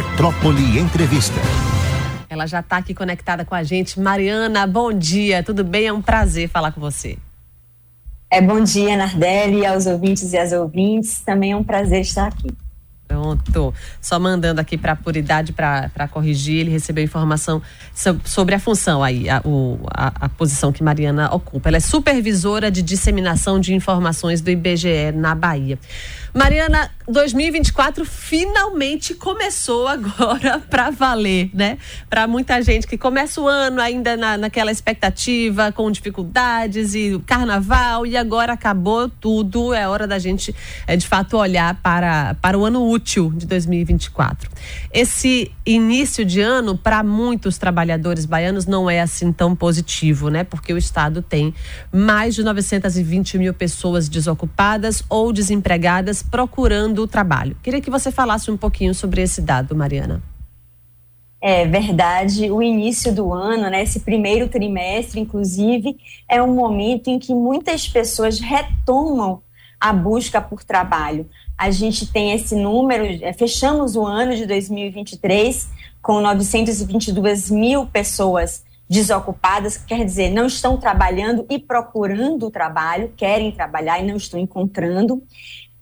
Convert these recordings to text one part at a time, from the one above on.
Metrópole Entrevista. Ela já está aqui conectada com a gente. Mariana, bom dia, tudo bem? É um prazer falar com você. É bom dia, Nardelli, aos ouvintes e às ouvintes. Também é um prazer estar aqui. Pronto. Só mandando aqui para a Puridade para corrigir, ele recebeu informação sobre a função aí, a, o, a, a, posição que Mariana ocupa. Ela é supervisora de disseminação de informações do IBGE na Bahia. Mariana, 2024 finalmente começou agora para valer, né? Para muita gente que começa o ano ainda na, naquela expectativa, com dificuldades e o carnaval, e agora acabou tudo. É hora da gente, é, de fato, olhar para, para o ano útil de 2024. Esse início de ano, para muitos trabalhadores baianos, não é assim tão positivo, né? Porque o Estado tem mais de 920 mil pessoas desocupadas ou desempregadas procurando trabalho. Queria que você falasse um pouquinho sobre esse dado, Mariana. É verdade, o início do ano, né, esse primeiro trimestre, inclusive, é um momento em que muitas pessoas retomam a busca por trabalho. A gente tem esse número, é, fechamos o ano de 2023 com 922 mil pessoas desocupadas, quer dizer, não estão trabalhando e procurando trabalho, querem trabalhar e não estão encontrando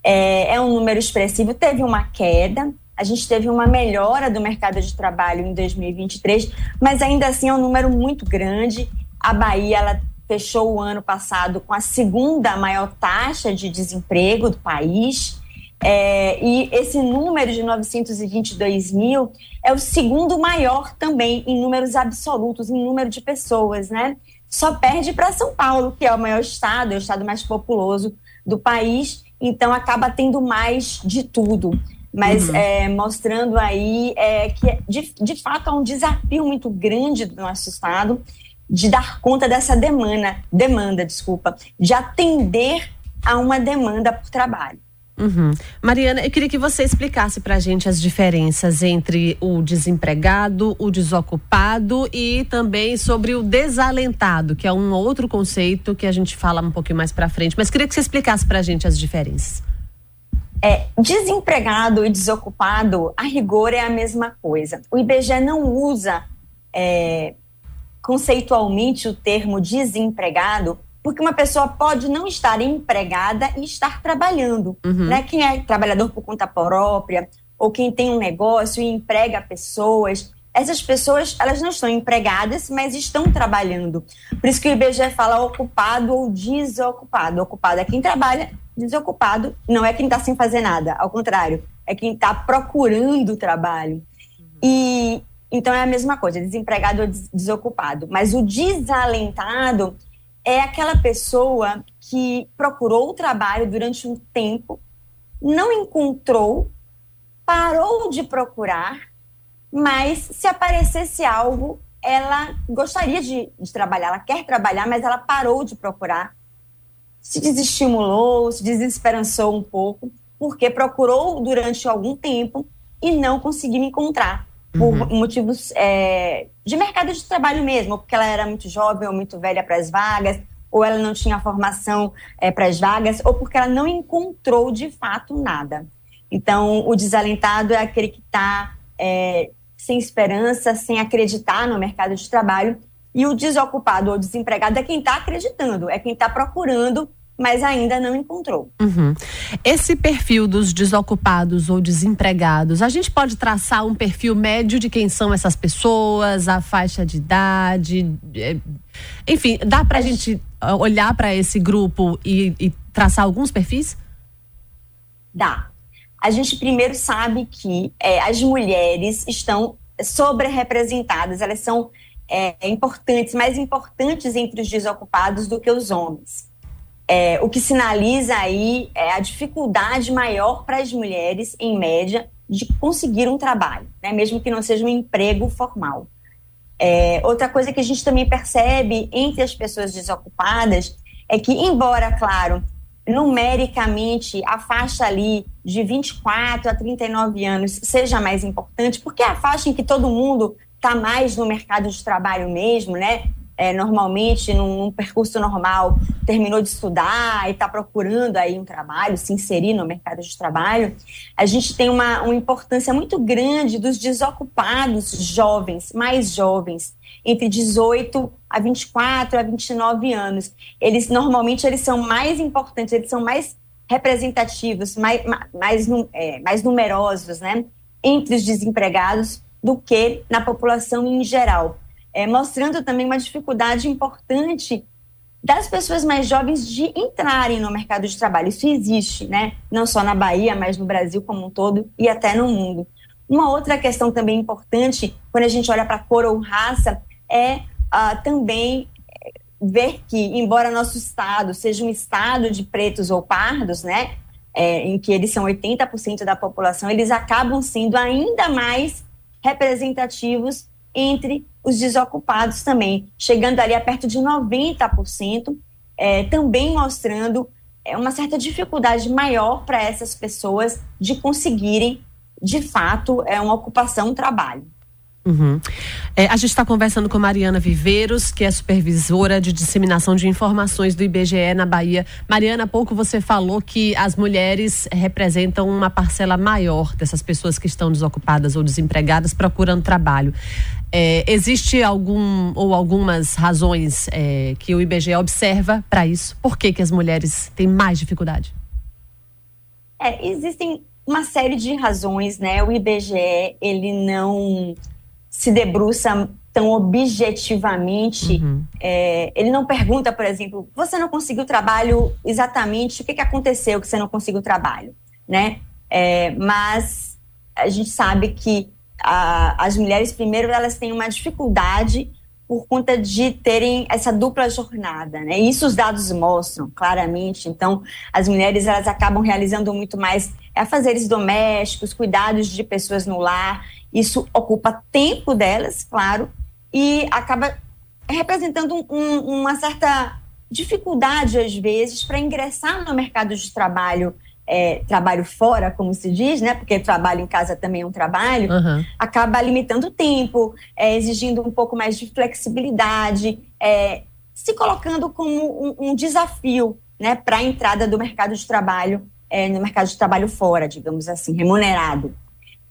é, é um número expressivo. Teve uma queda, a gente teve uma melhora do mercado de trabalho em 2023, mas ainda assim é um número muito grande. A Bahia ela fechou o ano passado com a segunda maior taxa de desemprego do país. É, e esse número de 922 mil é o segundo maior também em números absolutos, em número de pessoas, né? Só perde para São Paulo, que é o maior estado, é o estado mais populoso do país, então acaba tendo mais de tudo. Mas uhum. é, mostrando aí é, que, de, de fato, é um desafio muito grande do nosso Estado de dar conta dessa demanda, demanda, desculpa, de atender a uma demanda por trabalho. Uhum. Mariana, eu queria que você explicasse para a gente as diferenças entre o desempregado, o desocupado e também sobre o desalentado, que é um outro conceito que a gente fala um pouquinho mais para frente. Mas queria que você explicasse para a gente as diferenças. É, desempregado e desocupado, a rigor, é a mesma coisa. O IBGE não usa é, conceitualmente o termo desempregado porque uma pessoa pode não estar empregada e estar trabalhando, uhum. né? Quem é trabalhador por conta própria ou quem tem um negócio e emprega pessoas, essas pessoas elas não estão empregadas, mas estão trabalhando. Por isso que o IBGE fala ocupado ou desocupado. Ocupado é quem trabalha, desocupado não é quem está sem fazer nada. Ao contrário, é quem está procurando trabalho. Uhum. E então é a mesma coisa, desempregado ou desocupado. Mas o desalentado é aquela pessoa que procurou o trabalho durante um tempo, não encontrou, parou de procurar, mas se aparecesse algo, ela gostaria de, de trabalhar, ela quer trabalhar, mas ela parou de procurar, se desestimulou, se desesperançou um pouco, porque procurou durante algum tempo e não conseguiu encontrar por uhum. motivos é, de mercado de trabalho mesmo, ou porque ela era muito jovem ou muito velha para as vagas, ou ela não tinha formação é, para as vagas, ou porque ela não encontrou de fato nada. Então, o desalentado é aquele que está é, sem esperança, sem acreditar no mercado de trabalho, e o desocupado ou desempregado é quem está acreditando, é quem está procurando mas ainda não encontrou. Uhum. Esse perfil dos desocupados ou desempregados, a gente pode traçar um perfil médio de quem são essas pessoas, a faixa de idade, é, enfim, dá para a gente olhar para esse grupo e, e traçar alguns perfis? Dá. A gente primeiro sabe que é, as mulheres estão sobre-representadas, elas são é, importantes, mais importantes entre os desocupados do que os homens. É, o que sinaliza aí é a dificuldade maior para as mulheres, em média, de conseguir um trabalho, né? mesmo que não seja um emprego formal. É, outra coisa que a gente também percebe entre as pessoas desocupadas é que, embora, claro, numericamente a faixa ali de 24 a 39 anos seja mais importante, porque é a faixa em que todo mundo está mais no mercado de trabalho mesmo, né? É, normalmente num, num, percurso normal terminou de estudar e está procurando aí um trabalho, se inserir no mercado de trabalho, a gente tem uma, uma importância muito grande dos desocupados jovens, mais jovens, entre 18 a 24 a 29 anos. Eles normalmente eles são mais importantes, eles são mais representativos, mais, mais, é, mais numerosos, né, entre os desempregados do que na população em geral é, mostrando também uma dificuldade importante das pessoas mais jovens de entrarem no mercado de trabalho. Isso existe, né? Não só na Bahia, mas no Brasil como um todo e até no mundo. Uma outra questão também importante, quando a gente olha para cor ou raça, é uh, também é, ver que, embora nosso estado seja um estado de pretos ou pardos, né, é, em que eles são 80% da população, eles acabam sendo ainda mais representativos entre os desocupados também, chegando ali a perto de 90%, é, também mostrando é, uma certa dificuldade maior para essas pessoas de conseguirem, de fato, é, uma ocupação, um trabalho. Uhum. É, a gente está conversando com Mariana Viveiros, que é supervisora de disseminação de informações do IBGE na Bahia. Mariana, há pouco você falou que as mulheres representam uma parcela maior dessas pessoas que estão desocupadas ou desempregadas procurando trabalho. É, existe algum ou algumas razões é, que o IBGE observa para isso? Por que, que as mulheres têm mais dificuldade? É, existem uma série de razões, né? O IBGE ele não se debruça tão objetivamente. Uhum. É, ele não pergunta, por exemplo, você não conseguiu trabalho exatamente, o que, que aconteceu que você não conseguiu trabalho, né? É, mas a gente sabe que a, as mulheres, primeiro, elas têm uma dificuldade por conta de terem essa dupla jornada, né? Isso os dados mostram claramente. Então, as mulheres elas acabam realizando muito mais afazeres domésticos, cuidados de pessoas no lar isso ocupa tempo delas, claro, e acaba representando um, uma certa dificuldade, às vezes, para ingressar no mercado de trabalho, é, trabalho fora, como se diz, né? Porque trabalho em casa também é um trabalho, uhum. acaba limitando o tempo, é, exigindo um pouco mais de flexibilidade, é, se colocando como um, um desafio né, para a entrada do mercado de trabalho, é, no mercado de trabalho fora, digamos assim, remunerado.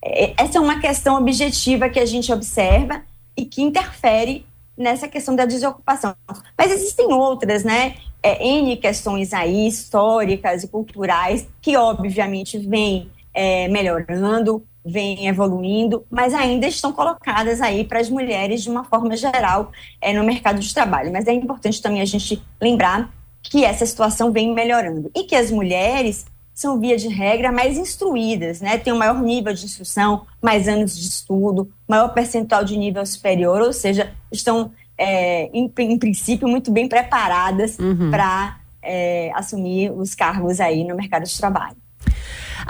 É, essa é uma questão objetiva que a gente observa e que interfere nessa questão da desocupação. Mas existem outras, né? É, N questões aí, históricas e culturais, que obviamente vêm é, melhorando, vêm evoluindo, mas ainda estão colocadas aí para as mulheres de uma forma geral é, no mercado de trabalho. Mas é importante também a gente lembrar que essa situação vem melhorando e que as mulheres são, via de regra, mais instruídas, né? Tem um maior nível de instrução, mais anos de estudo, maior percentual de nível superior, ou seja, estão, é, em, em, princípio, muito bem preparadas uhum. para é, assumir os cargos aí no mercado de trabalho.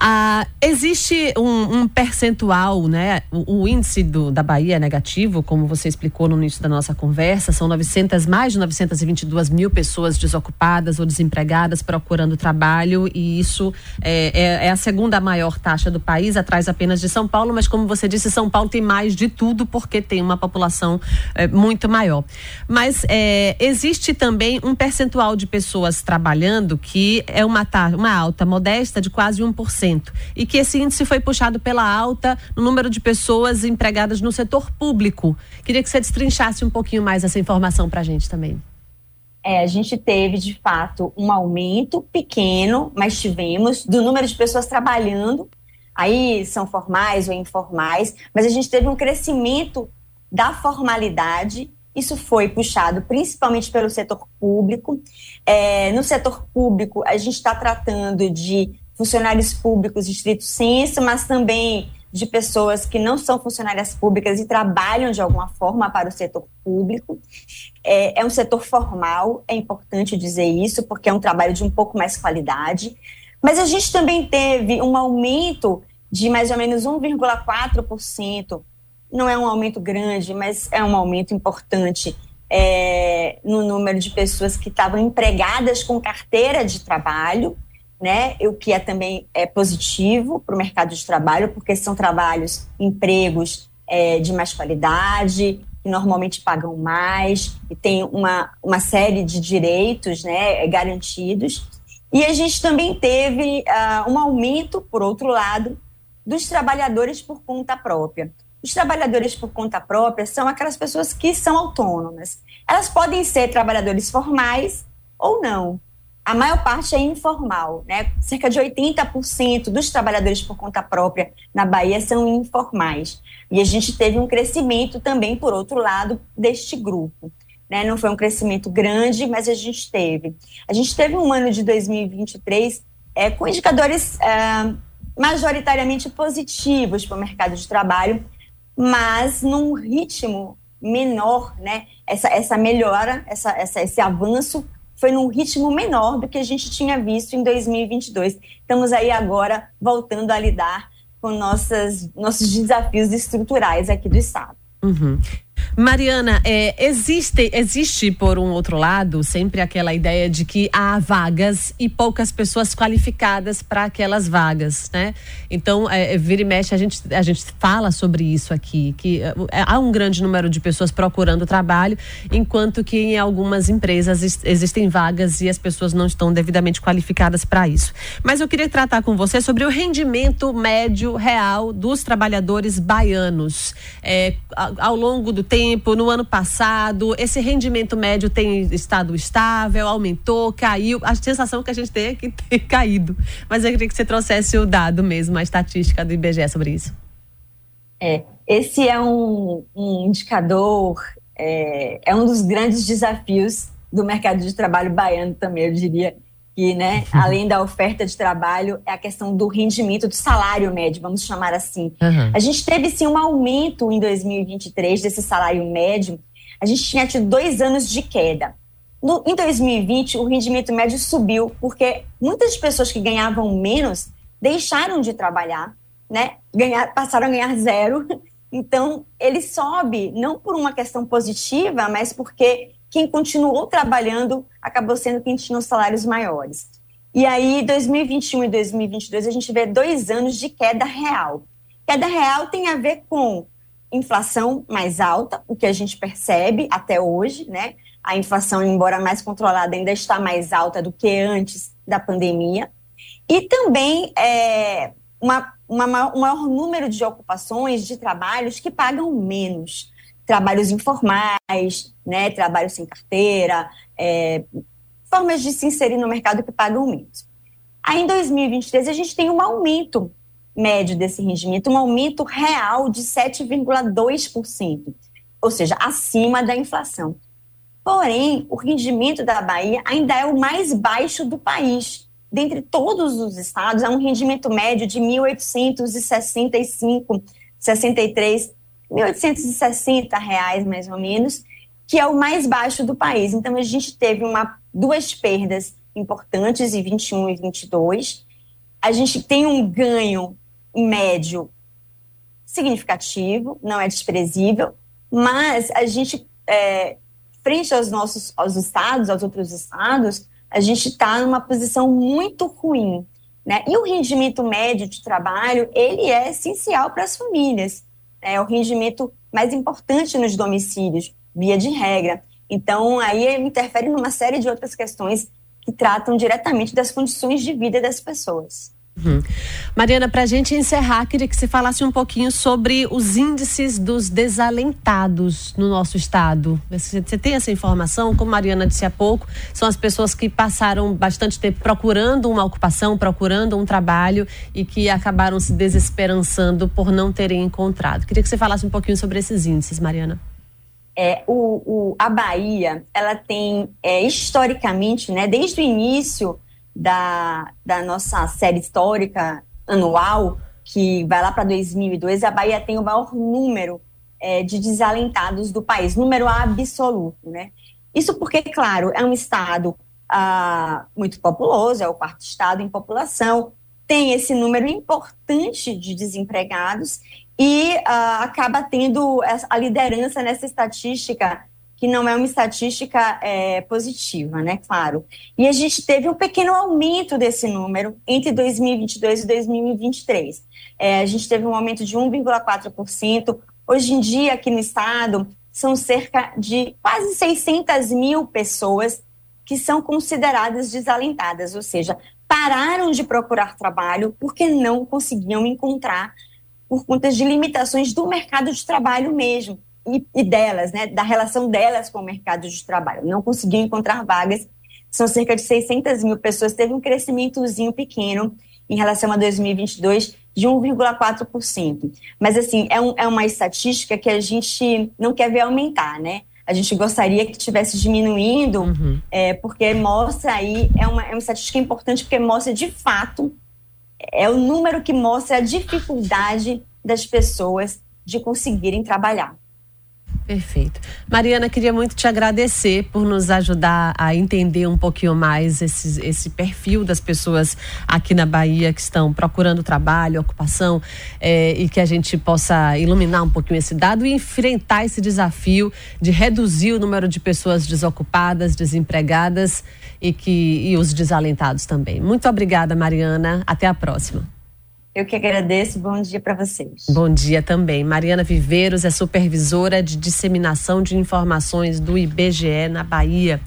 Ah, existe um, um, percentual, né? O, o índice do, da Bahia é negativo, como você explicou no início da nossa conversa, são 900, mais de 922 mil pessoas desocupadas ou desempregadas procurando trabalho e isso é, é, é, a segunda maior taxa do país, atrás apenas de São Paulo, mas como você disse, São Paulo tem mais de tudo porque tem uma população é, muito maior. Mas é, existe também um percentual de pessoas trabalhando que é uma, uma alta modesta de quase 1% e que esse índice foi puxado pela alta no número de pessoas empregadas no setor público. Queria que você destrinchasse um pouquinho mais essa informação para a gente também. É, a gente teve, de fato, um aumento pequeno, mas tivemos, do número de pessoas trabalhando, aí são formais ou informais, mas a gente teve um crescimento da formalidade. Isso foi puxado principalmente pelo setor público. É, no setor público, a gente está tratando de funcionários públicos estrito senso, mas também de pessoas que não são funcionárias públicas e trabalham de alguma forma para o setor público. É, é, um setor formal, é importante dizer isso, porque é um trabalho de um pouco mais qualidade. Mas a gente também teve um aumento de mais ou menos 1,4%. Não é um aumento grande, mas é um aumento importante é, no número de pessoas que estavam empregadas com carteira de trabalho né? O que é também é positivo para o mercado de trabalho, porque são trabalhos, empregos é, de mais qualidade, que normalmente pagam mais e tem uma, uma série de direitos né, garantidos. E a gente também teve uh, um aumento, por outro lado, dos trabalhadores por conta própria. Os trabalhadores por conta própria são aquelas pessoas que são autônomas. Elas podem ser trabalhadores formais ou não. A maior parte é informal, né? Cerca de 80% dos trabalhadores por conta própria na Bahia são informais. E a gente teve um crescimento também, por outro lado, deste grupo. Né? Não foi um crescimento grande, mas a gente teve. A gente teve um ano de 2023 é, com indicadores é, majoritariamente positivos para o mercado de trabalho, mas num ritmo menor, né? Essa, essa melhora, essa, essa, esse avanço foi num ritmo menor do que a gente tinha visto em 2022. Estamos aí agora voltando a lidar com nossas, nossos desafios estruturais aqui do Estado. Uhum. Mariana, é, existe, existe, por um outro lado, sempre aquela ideia de que há vagas e poucas pessoas qualificadas para aquelas vagas, né? Então, é, é, vira e mexe, a gente, a gente fala sobre isso aqui, que é, há um grande número de pessoas procurando trabalho, enquanto que em algumas empresas existem vagas e as pessoas não estão devidamente qualificadas para isso. Mas eu queria tratar com você sobre o rendimento médio real dos trabalhadores baianos. É, ao longo do tempo, no ano passado, esse rendimento médio tem estado estável, aumentou, caiu. A sensação que a gente tem é que tem caído. Mas eu queria que você trouxesse o dado mesmo, a estatística do IBGE sobre isso. É, esse é um, um indicador, é, é um dos grandes desafios do mercado de trabalho baiano também, eu diria que, né, além da oferta de trabalho, é a questão do rendimento do salário médio, vamos chamar assim. Uhum. A gente teve sim um aumento em 2023 desse salário médio. A gente tinha tido dois anos de queda. No, em 2020, o rendimento médio subiu porque muitas pessoas que ganhavam menos deixaram de trabalhar, né? Ganhar, passaram a ganhar zero. Então, ele sobe não por uma questão positiva, mas porque quem continuou trabalhando acabou sendo quem tinha os salários maiores. E aí, 2021 e 2022, a gente vê dois anos de queda real. Queda real tem a ver com inflação mais alta, o que a gente percebe até hoje, né? A inflação, embora mais controlada, ainda está mais alta do que antes da pandemia. E também é, uma, uma, um maior número de ocupações, de trabalhos que pagam menos trabalhos informais, né, trabalho sem carteira, é, formas de se inserir no mercado que pagam menos. Aí, em 2023, a gente tem um aumento médio desse rendimento, um aumento real de 7,2%, ou seja, acima da inflação. Porém, o rendimento da Bahia ainda é o mais baixo do país. Dentre todos os estados, há um rendimento médio de 1.865, 63 1.860 reais, mais ou menos, que é o mais baixo do país. Então, a gente teve uma, duas perdas importantes em 21 e 22. A gente tem um ganho médio significativo, não é desprezível, mas a gente, é, frente aos nossos aos estados, aos outros estados, a gente está numa posição muito ruim. Né? E o rendimento médio de trabalho, ele é essencial para as famílias é o rendimento mais importante nos domicílios, via de regra. Então, aí interfere numa série de outras questões que tratam diretamente das condições de vida das pessoas. Uhum. Mariana, para a gente encerrar, queria que você falasse um pouquinho sobre os índices dos desalentados no nosso estado. Você, tem essa informação? Como a Mariana disse há pouco, são as pessoas que passaram bastante tempo procurando uma ocupação, procurando um trabalho e que acabaram se desesperançando por não terem encontrado. Queria que você falasse um pouquinho sobre esses índices, Mariana. É, o, o a Bahia, ela tem é, historicamente, né, desde o início da, da nossa série histórica anual, que vai lá para 2002, a Bahia tem o maior número é, de desalentados do país, número absoluto, né? Isso porque, claro, é um estado ah, muito populoso, é o quarto estado em população, tem esse número importante de desempregados e ah, acaba tendo a liderança nessa estatística que não é uma estatística é, positiva, né? Claro. E a gente teve um pequeno aumento desse número entre 2022 e 2023. É, a gente teve um aumento de 1,4%. Hoje em dia, aqui no estado, são cerca de quase 600 mil pessoas que são consideradas desalentadas, ou seja, pararam de procurar trabalho porque não conseguiam encontrar por conta de limitações do mercado de trabalho mesmo e, e delas, né, da relação delas com o mercado de trabalho. Não conseguiam encontrar vagas. São cerca de 600 mil pessoas. Teve um crescimentozinho pequeno em relação a 2022 de 1,4%. Mas, assim, é, um, é uma estatística que a gente não quer ver aumentar, né? A gente gostaria que estivesse diminuindo, uhum. é, porque mostra aí, é uma, é uma estatística importante, porque mostra de fato, é o número que mostra a dificuldade das pessoas de conseguirem trabalhar. Perfeito. Mariana, queria muito te agradecer por nos ajudar a entender um pouquinho mais esse, esse perfil das pessoas aqui na Bahia que estão procurando trabalho, ocupação, é, e que a gente possa iluminar um pouquinho esse dado e enfrentar esse desafio de reduzir o número de pessoas desocupadas, desempregadas e, que, e os desalentados também. Muito obrigada, Mariana. Até a próxima. Eu que agradeço. Bom dia para vocês. Bom dia também. Mariana Viveiros é supervisora de disseminação de informações do IBGE na Bahia.